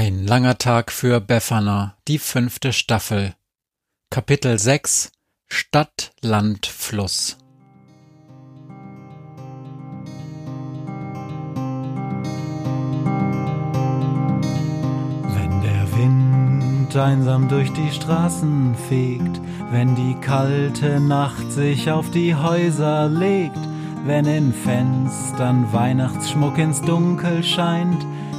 Ein langer Tag für Befana, die fünfte Staffel. Kapitel 6 Stadt, Land, Fluss. Wenn der Wind einsam durch die Straßen fegt, wenn die kalte Nacht sich auf die Häuser legt, wenn in Fenstern Weihnachtsschmuck ins Dunkel scheint,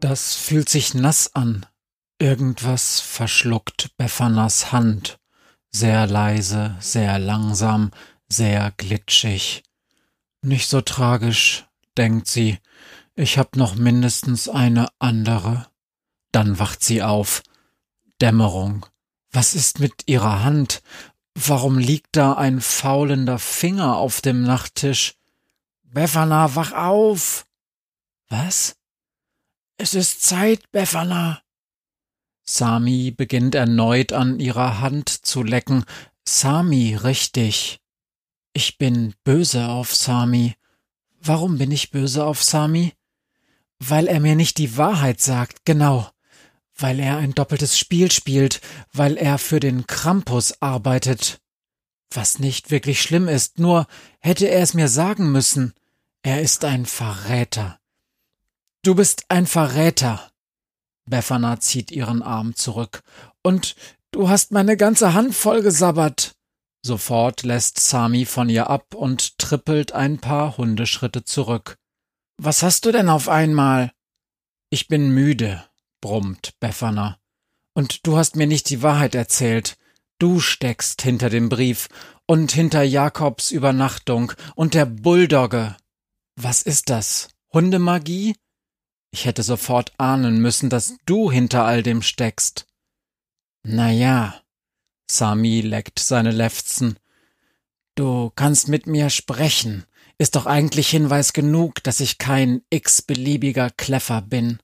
Das fühlt sich nass an. Irgendwas verschluckt Befanas Hand. Sehr leise, sehr langsam, sehr glitschig. Nicht so tragisch, denkt sie. Ich hab noch mindestens eine andere. Dann wacht sie auf. Dämmerung. Was ist mit ihrer Hand? Warum liegt da ein faulender Finger auf dem Nachttisch? Befana, wach auf! Was? Es ist Zeit, Befana. Sami beginnt erneut an ihrer Hand zu lecken. Sami, richtig. Ich bin böse auf Sami. Warum bin ich böse auf Sami? Weil er mir nicht die Wahrheit sagt, genau. Weil er ein doppeltes Spiel spielt, weil er für den Krampus arbeitet. Was nicht wirklich schlimm ist, nur hätte er es mir sagen müssen. Er ist ein Verräter. Du bist ein Verräter. Befana zieht ihren Arm zurück. Und du hast meine ganze Hand vollgesabbert. Sofort lässt Sami von ihr ab und trippelt ein paar Hundeschritte zurück. Was hast du denn auf einmal? Ich bin müde, brummt Befana. Und du hast mir nicht die Wahrheit erzählt. Du steckst hinter dem Brief und hinter Jakobs Übernachtung und der Bulldogge. Was ist das? Hundemagie? Ich hätte sofort ahnen müssen, dass du hinter all dem steckst. Na ja, Sami leckt seine Lefzen. Du kannst mit mir sprechen. Ist doch eigentlich Hinweis genug, dass ich kein x-beliebiger Kleffer bin.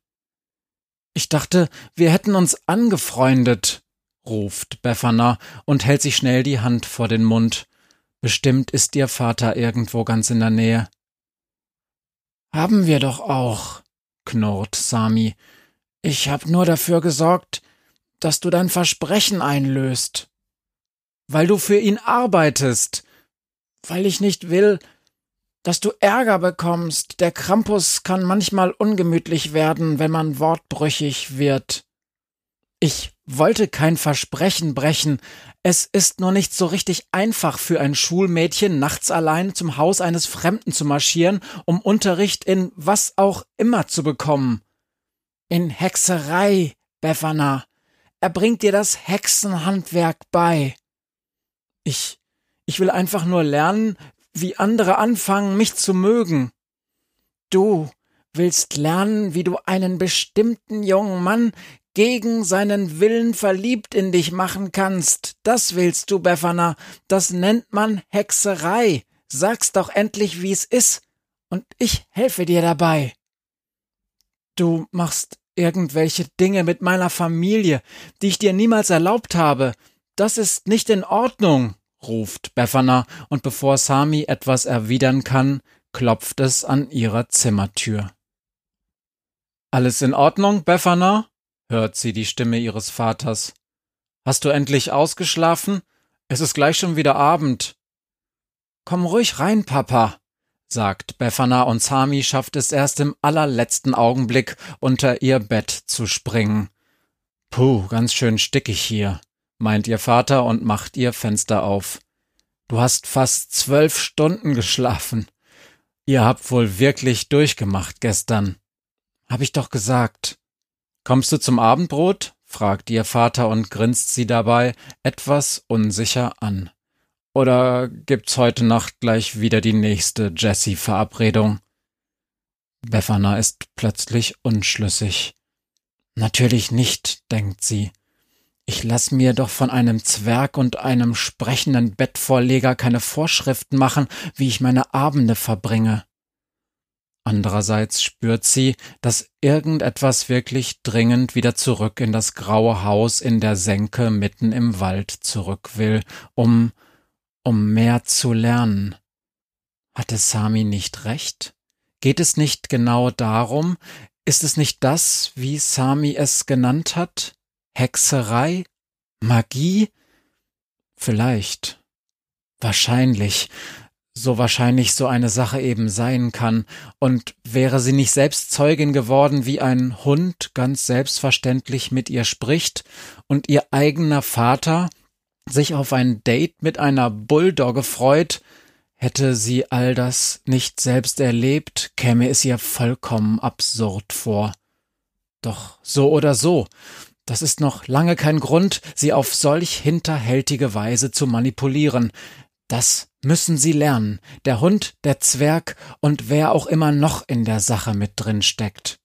Ich dachte, wir hätten uns angefreundet, ruft Befana und hält sich schnell die Hand vor den Mund. Bestimmt ist ihr Vater irgendwo ganz in der Nähe. Haben wir doch auch, knurrt Sami. Ich hab nur dafür gesorgt, dass du dein Versprechen einlöst. Weil du für ihn arbeitest. Weil ich nicht will, dass du Ärger bekommst. Der Krampus kann manchmal ungemütlich werden, wenn man wortbrüchig wird. Ich wollte kein Versprechen brechen. Es ist nur nicht so richtig einfach für ein Schulmädchen, nachts allein zum Haus eines Fremden zu marschieren, um Unterricht in was auch immer zu bekommen. In Hexerei, Befana. Er bringt dir das Hexenhandwerk bei. Ich, ich will einfach nur lernen, wie andere anfangen, mich zu mögen. Du willst lernen, wie du einen bestimmten jungen Mann gegen seinen Willen verliebt in dich machen kannst. Das willst du, Befana. Das nennt man Hexerei. Sag's doch endlich, wie es ist, und ich helfe dir dabei. Du machst irgendwelche Dinge mit meiner Familie, die ich dir niemals erlaubt habe. Das ist nicht in Ordnung, ruft Befana, und bevor Sami etwas erwidern kann, klopft es an ihrer Zimmertür. Alles in Ordnung, Befana? Hört sie die Stimme ihres Vaters. Hast du endlich ausgeschlafen? Es ist gleich schon wieder Abend. Komm ruhig rein, Papa, sagt Befana und Sami schafft es erst im allerletzten Augenblick unter ihr Bett zu springen. Puh, ganz schön stickig hier, meint ihr Vater und macht ihr Fenster auf. Du hast fast zwölf Stunden geschlafen. Ihr habt wohl wirklich durchgemacht gestern. Hab ich doch gesagt. Kommst du zum Abendbrot? fragt ihr Vater und grinst sie dabei etwas unsicher an. Oder gibt's heute Nacht gleich wieder die nächste Jessie-Verabredung? Befana ist plötzlich unschlüssig. Natürlich nicht, denkt sie. Ich lass mir doch von einem Zwerg und einem sprechenden Bettvorleger keine Vorschriften machen, wie ich meine Abende verbringe. Andererseits spürt sie, dass irgendetwas wirklich dringend wieder zurück in das graue Haus in der Senke mitten im Wald zurück will, um um mehr zu lernen. Hatte Sami nicht recht? Geht es nicht genau darum? Ist es nicht das, wie Sami es genannt hat? Hexerei? Magie? Vielleicht. Wahrscheinlich. So wahrscheinlich so eine Sache eben sein kann. Und wäre sie nicht selbst Zeugin geworden, wie ein Hund ganz selbstverständlich mit ihr spricht und ihr eigener Vater sich auf ein Date mit einer Bulldogge freut, hätte sie all das nicht selbst erlebt, käme es ihr vollkommen absurd vor. Doch so oder so, das ist noch lange kein Grund, sie auf solch hinterhältige Weise zu manipulieren. Das müssen sie lernen, der Hund, der Zwerg und wer auch immer noch in der Sache mit drin steckt.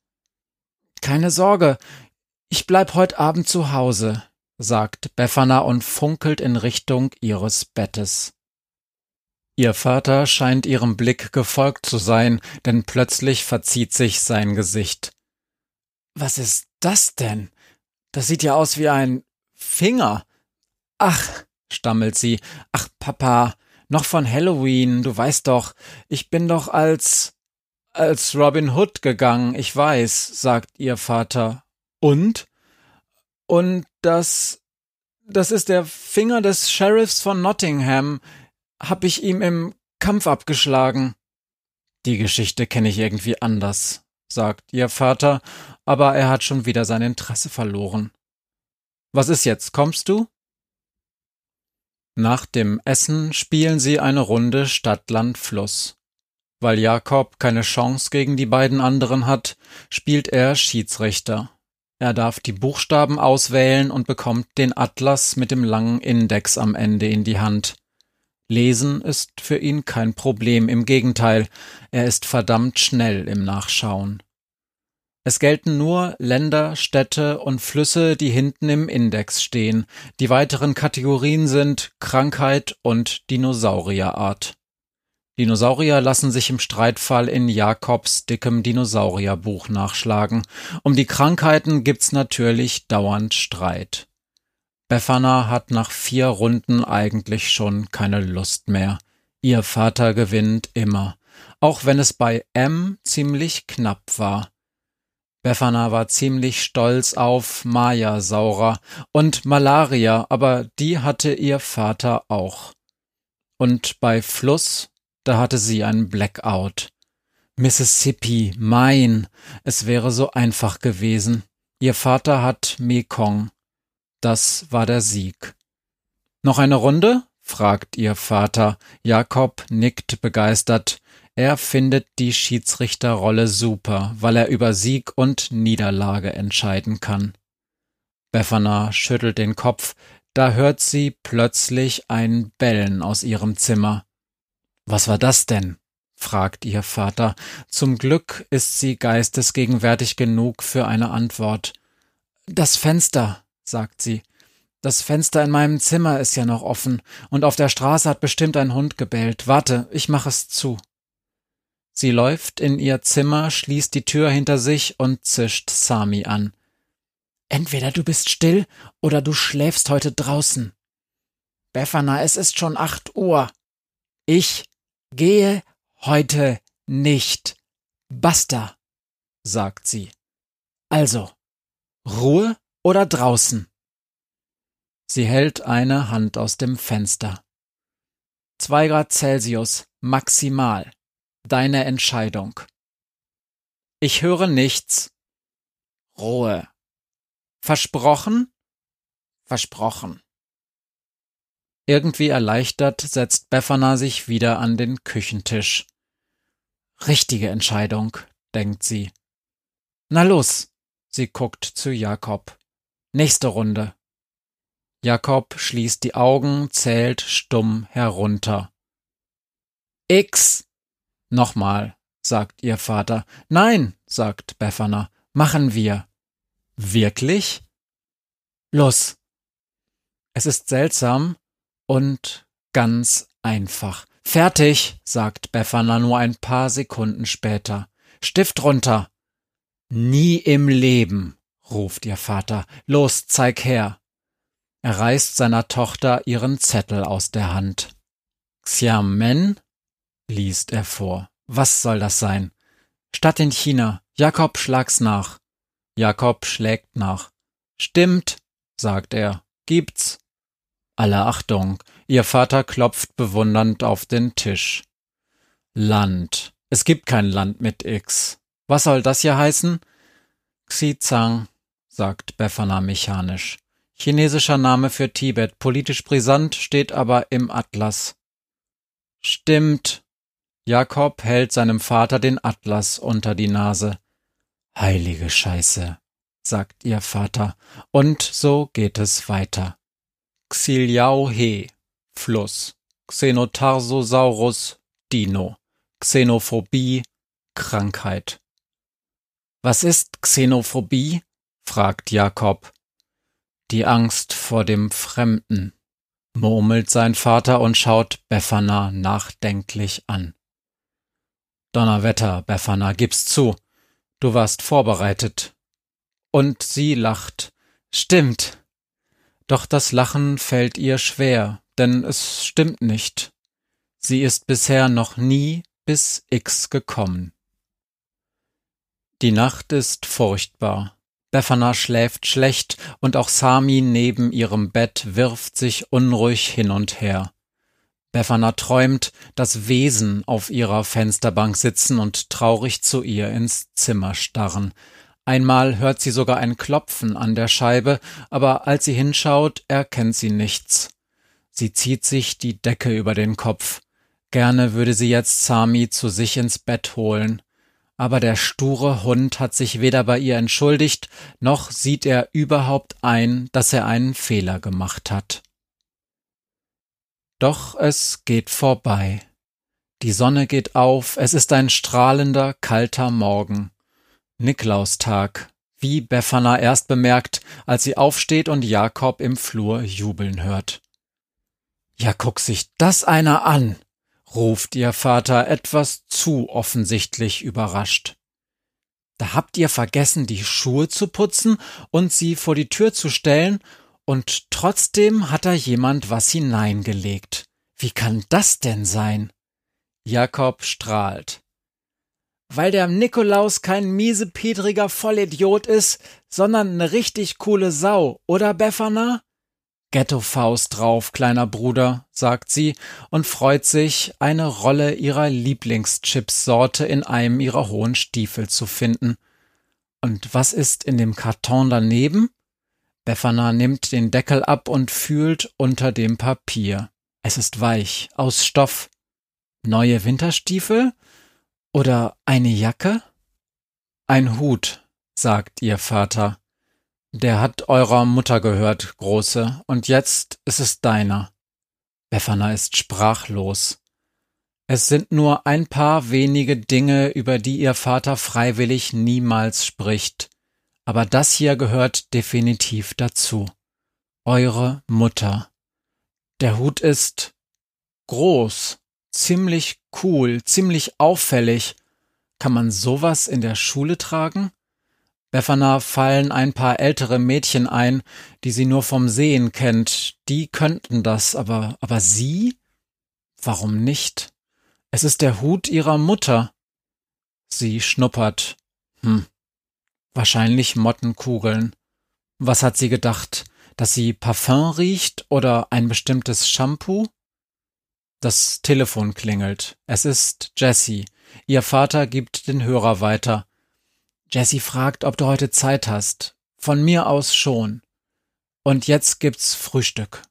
Keine Sorge, ich bleib heut Abend zu Hause sagt Befana und funkelt in Richtung ihres Bettes. Ihr Vater scheint ihrem Blick gefolgt zu sein, denn plötzlich verzieht sich sein Gesicht. Was ist das denn? Das sieht ja aus wie ein Finger. Ach, stammelt sie. Ach, Papa, noch von Halloween, du weißt doch, ich bin doch als als Robin Hood gegangen, ich weiß, sagt ihr Vater. Und? Und das, das ist der Finger des Sheriffs von Nottingham. Hab ich ihm im Kampf abgeschlagen. Die Geschichte kenne ich irgendwie anders, sagt ihr Vater, aber er hat schon wieder sein Interesse verloren. Was ist jetzt, kommst du? Nach dem Essen spielen sie eine Runde Stadt, Land, Fluss. Weil Jakob keine Chance gegen die beiden anderen hat, spielt er Schiedsrichter. Er darf die Buchstaben auswählen und bekommt den Atlas mit dem langen Index am Ende in die Hand. Lesen ist für ihn kein Problem, im Gegenteil, er ist verdammt schnell im Nachschauen. Es gelten nur Länder, Städte und Flüsse, die hinten im Index stehen. Die weiteren Kategorien sind Krankheit und Dinosaurierart. Dinosaurier lassen sich im Streitfall in Jakobs dickem Dinosaurierbuch nachschlagen. Um die Krankheiten gibt's natürlich dauernd Streit. Befana hat nach vier Runden eigentlich schon keine Lust mehr. Ihr Vater gewinnt immer, auch wenn es bei M ziemlich knapp war. Befana war ziemlich stolz auf Maya-Saurer und Malaria, aber die hatte ihr Vater auch. Und bei Fluss da hatte sie einen Blackout. Mississippi, Main, es wäre so einfach gewesen. Ihr Vater hat Mekong. Das war der Sieg. Noch eine Runde? fragt ihr Vater. Jakob nickt begeistert. Er findet die Schiedsrichterrolle super, weil er über Sieg und Niederlage entscheiden kann. Befana schüttelt den Kopf, da hört sie plötzlich ein Bellen aus ihrem Zimmer. Was war das denn? fragt ihr Vater. Zum Glück ist sie geistesgegenwärtig genug für eine Antwort. Das Fenster, sagt sie. Das Fenster in meinem Zimmer ist ja noch offen, und auf der Straße hat bestimmt ein Hund gebellt. Warte, ich mach es zu. Sie läuft in ihr Zimmer, schließt die Tür hinter sich und zischt Sami an. Entweder du bist still oder du schläfst heute draußen. Befana, es ist schon acht Uhr. Ich Gehe heute nicht. Basta, sagt sie. Also, Ruhe oder draußen? Sie hält eine Hand aus dem Fenster. Zwei Grad Celsius maximal. Deine Entscheidung. Ich höre nichts. Ruhe. Versprochen? Versprochen. Irgendwie erleichtert setzt Befana sich wieder an den Küchentisch. Richtige Entscheidung, denkt sie. Na los, sie guckt zu Jakob. Nächste Runde. Jakob schließt die Augen, zählt stumm herunter. X. Nochmal, sagt ihr Vater. Nein, sagt Befana. Machen wir. Wirklich? Los. Es ist seltsam und ganz einfach. Fertig, sagt Befana nur ein paar Sekunden später. Stift runter. Nie im Leben, ruft ihr Vater. Los, zeig her. Er reißt seiner Tochter ihren Zettel aus der Hand. Xiamen, liest er vor. Was soll das sein? Stadt in China. Jakob, schlag's nach. Jakob schlägt nach. Stimmt, sagt er. Gibt's. Alle Achtung. Ihr Vater klopft bewundernd auf den Tisch. Land. Es gibt kein Land mit X. Was soll das hier heißen? Xizang, sagt Befana mechanisch. Chinesischer Name für Tibet, politisch brisant, steht aber im Atlas. Stimmt. Jakob hält seinem Vater den Atlas unter die Nase. Heilige Scheiße, sagt ihr Vater, und so geht es weiter. Xiliao He, Fluss. Xenotarsosaurus, Dino. Xenophobie, Krankheit. Was ist Xenophobie? fragt Jakob. Die Angst vor dem Fremden, murmelt sein Vater und schaut Befana nachdenklich an. Donnerwetter, Befana, gib's zu. Du warst vorbereitet. Und sie lacht. Stimmt. Doch das Lachen fällt ihr schwer, denn es stimmt nicht. Sie ist bisher noch nie bis X gekommen. Die Nacht ist furchtbar. Befana schläft schlecht und auch Sami neben ihrem Bett wirft sich unruhig hin und her. Befana träumt, dass Wesen auf ihrer Fensterbank sitzen und traurig zu ihr ins Zimmer starren. Einmal hört sie sogar ein Klopfen an der Scheibe, aber als sie hinschaut, erkennt sie nichts. Sie zieht sich die Decke über den Kopf. Gerne würde sie jetzt Sami zu sich ins Bett holen aber der sture Hund hat sich weder bei ihr entschuldigt, noch sieht er überhaupt ein, dass er einen Fehler gemacht hat. Doch es geht vorbei. Die Sonne geht auf, es ist ein strahlender, kalter Morgen. Niklaustag, wie Befana erst bemerkt, als sie aufsteht und Jakob im Flur jubeln hört. Ja, guck sich das einer an, ruft ihr Vater etwas zu offensichtlich überrascht. Da habt ihr vergessen, die Schuhe zu putzen und sie vor die Tür zu stellen, und trotzdem hat da jemand was hineingelegt. Wie kann das denn sein? Jakob strahlt. Weil der Nikolaus kein miesepetriger Vollidiot ist, sondern ne richtig coole Sau, oder Befana? Ghetto-Faust drauf, kleiner Bruder, sagt sie und freut sich, eine Rolle ihrer Lieblingschipssorte in einem ihrer hohen Stiefel zu finden. Und was ist in dem Karton daneben? Befana nimmt den Deckel ab und fühlt unter dem Papier. Es ist weich, aus Stoff. Neue Winterstiefel? Oder eine Jacke? Ein Hut, sagt ihr Vater. Der hat eurer Mutter gehört, Große, und jetzt ist es deiner. Befana ist sprachlos. Es sind nur ein paar wenige Dinge, über die ihr Vater freiwillig niemals spricht, aber das hier gehört definitiv dazu. Eure Mutter. Der Hut ist groß, ziemlich cool, ziemlich auffällig. Kann man sowas in der Schule tragen? Befana fallen ein paar ältere Mädchen ein, die sie nur vom Sehen kennt. Die könnten das, aber, aber sie? Warum nicht? Es ist der Hut ihrer Mutter. Sie schnuppert. Hm. Wahrscheinlich Mottenkugeln. Was hat sie gedacht? Dass sie Parfum riecht oder ein bestimmtes Shampoo? Das Telefon klingelt. Es ist Jessie. Ihr Vater gibt den Hörer weiter. Jessie fragt, ob du heute Zeit hast. Von mir aus schon. Und jetzt gibt's Frühstück.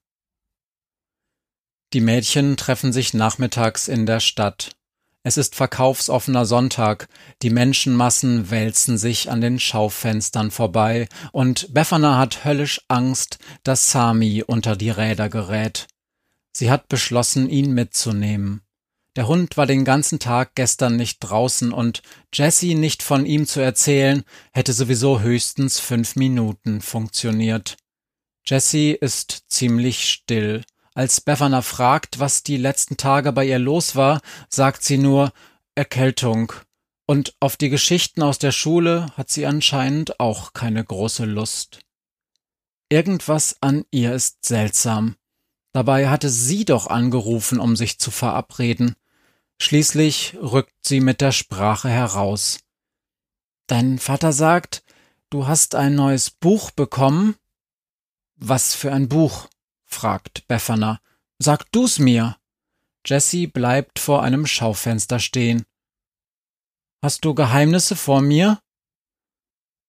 Die Mädchen treffen sich nachmittags in der Stadt. Es ist verkaufsoffener Sonntag, die Menschenmassen wälzen sich an den Schaufenstern vorbei, und Befana hat höllisch Angst, dass Sami unter die Räder gerät. Sie hat beschlossen, ihn mitzunehmen. Der Hund war den ganzen Tag gestern nicht draußen und Jessie nicht von ihm zu erzählen, hätte sowieso höchstens fünf Minuten funktioniert. Jessie ist ziemlich still. Als Befana fragt, was die letzten Tage bei ihr los war, sagt sie nur Erkältung. Und auf die Geschichten aus der Schule hat sie anscheinend auch keine große Lust. Irgendwas an ihr ist seltsam. Dabei hatte sie doch angerufen, um sich zu verabreden. Schließlich rückt sie mit der Sprache heraus. Dein Vater sagt, du hast ein neues Buch bekommen? Was für ein Buch? Fragt Befana. Sag du's mir. Jessie bleibt vor einem Schaufenster stehen. Hast du Geheimnisse vor mir?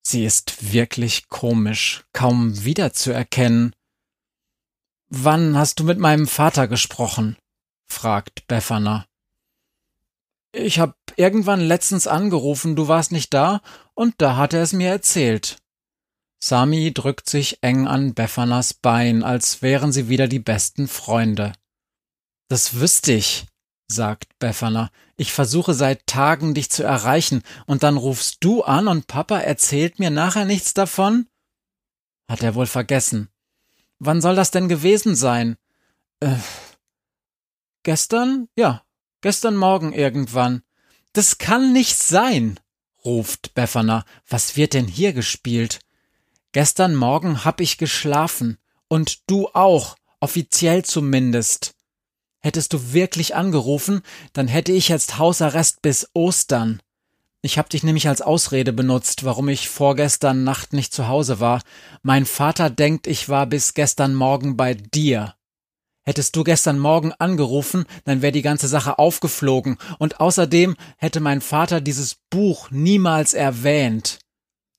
Sie ist wirklich komisch, kaum wiederzuerkennen. Wann hast du mit meinem Vater gesprochen? fragt Befana. Ich hab irgendwann letztens angerufen, du warst nicht da, und da hat er es mir erzählt. Sami drückt sich eng an Befanas Bein, als wären sie wieder die besten Freunde. Das wüsste ich, sagt Befana. Ich versuche seit Tagen, dich zu erreichen, und dann rufst du an und Papa erzählt mir nachher nichts davon? Hat er wohl vergessen. Wann soll das denn gewesen sein? Äh, gestern? Ja, gestern Morgen irgendwann. Das kann nicht sein, ruft Befana. Was wird denn hier gespielt? Gestern Morgen hab ich geschlafen. Und du auch, offiziell zumindest. Hättest du wirklich angerufen, dann hätte ich jetzt Hausarrest bis Ostern. Ich hab dich nämlich als Ausrede benutzt, warum ich vorgestern Nacht nicht zu Hause war. Mein Vater denkt, ich war bis gestern Morgen bei dir. Hättest du gestern Morgen angerufen, dann wäre die ganze Sache aufgeflogen, und außerdem hätte mein Vater dieses Buch niemals erwähnt.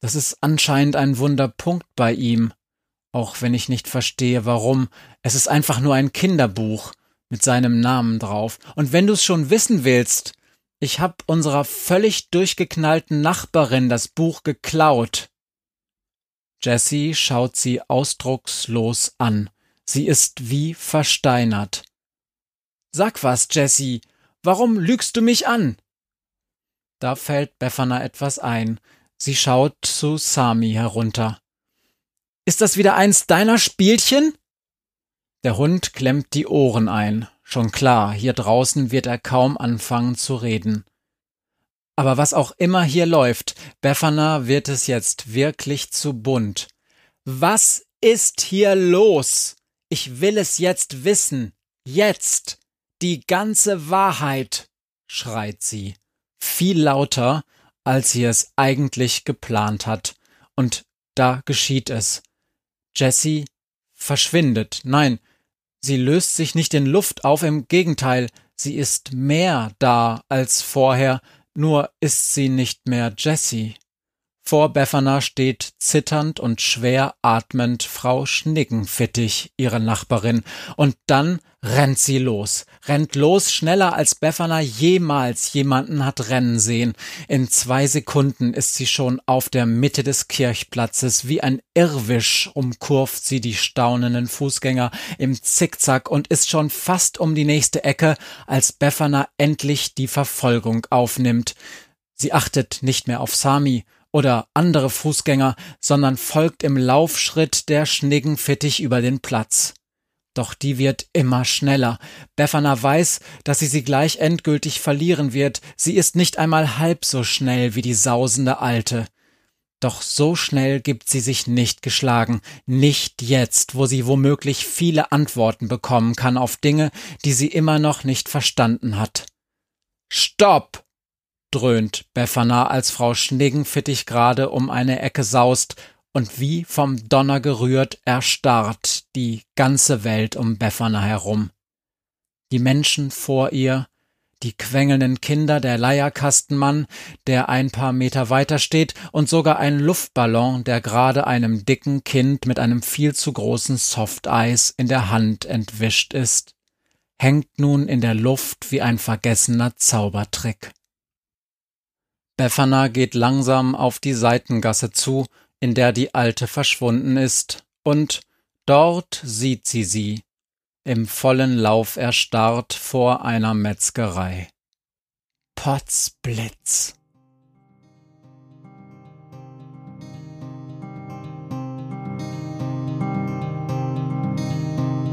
Das ist anscheinend ein Wunderpunkt bei ihm, auch wenn ich nicht verstehe, warum. Es ist einfach nur ein Kinderbuch mit seinem Namen drauf. Und wenn du's schon wissen willst, ich hab unserer völlig durchgeknallten Nachbarin das Buch geklaut. Jessie schaut sie ausdruckslos an. Sie ist wie versteinert. Sag was, Jessie. Warum lügst du mich an? Da fällt Befana etwas ein. Sie schaut zu Sami herunter. Ist das wieder eins deiner Spielchen? Der Hund klemmt die Ohren ein. Schon klar, hier draußen wird er kaum anfangen zu reden. Aber was auch immer hier läuft, Befana wird es jetzt wirklich zu bunt. Was ist hier los? Ich will es jetzt wissen. Jetzt. Die ganze Wahrheit, schreit sie. Viel lauter, als sie es eigentlich geplant hat. Und da geschieht es. Jessie verschwindet. Nein, Sie löst sich nicht in Luft auf, im Gegenteil, sie ist mehr da als vorher, nur ist sie nicht mehr Jessie. Vor Befana steht zitternd und schwer atmend Frau Schnickenfittig, ihre Nachbarin, und dann rennt sie los, rennt los schneller als Befana jemals jemanden hat rennen sehen. In zwei Sekunden ist sie schon auf der Mitte des Kirchplatzes, wie ein Irrwisch umkurvt sie die staunenden Fußgänger im Zickzack und ist schon fast um die nächste Ecke, als Befana endlich die Verfolgung aufnimmt. Sie achtet nicht mehr auf Sami, oder andere Fußgänger, sondern folgt im Laufschritt der Schniggenfittich über den Platz. Doch die wird immer schneller. Befana weiß, dass sie sie gleich endgültig verlieren wird. Sie ist nicht einmal halb so schnell wie die sausende Alte. Doch so schnell gibt sie sich nicht geschlagen, nicht jetzt, wo sie womöglich viele Antworten bekommen kann auf Dinge, die sie immer noch nicht verstanden hat. Stopp! Dröhnt Befana, als Frau Schniggenfittich gerade um eine Ecke saust, und wie vom Donner gerührt erstarrt die ganze Welt um Befana herum. Die Menschen vor ihr, die quengelnden Kinder, der Leierkastenmann, der ein paar Meter weiter steht, und sogar ein Luftballon, der gerade einem dicken Kind mit einem viel zu großen Softeis in der Hand entwischt ist, hängt nun in der Luft wie ein vergessener Zaubertrick. Befana geht langsam auf die Seitengasse zu, in der die Alte verschwunden ist, und dort sieht sie sie, im vollen Lauf erstarrt vor einer Metzgerei. Potzblitz.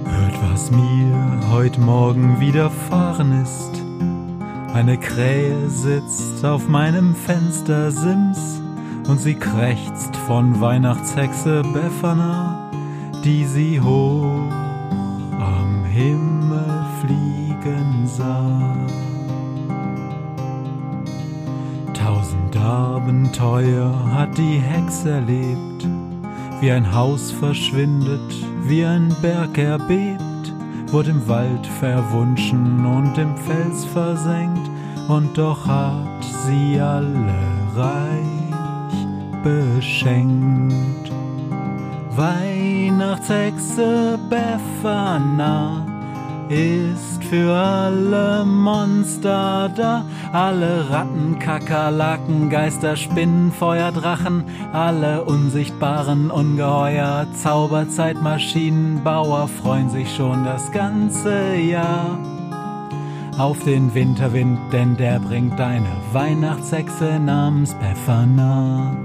Hört, was mir heut Morgen widerfahren ist. Eine Krähe sitzt auf meinem Fenstersims und sie krächzt von Weihnachtshexe Befana, die sie hoch am Himmel fliegen sah. Tausend Abenteuer hat die Hex erlebt, wie ein Haus verschwindet, wie ein Berg erbebt, wurde im Wald verwunschen und im Fels versenkt, und doch hat sie alle reich beschenkt. Weihnachtshexe Befana ist für alle Monster da, alle Ratten, Kakerlaken, Geister, Spinnen, Feuer, Drachen, alle unsichtbaren Ungeheuer, Zauberzeitmaschinenbauer freuen sich schon das ganze Jahr auf den Winterwind, denn der bringt eine Weihnachtshexe namens Befana.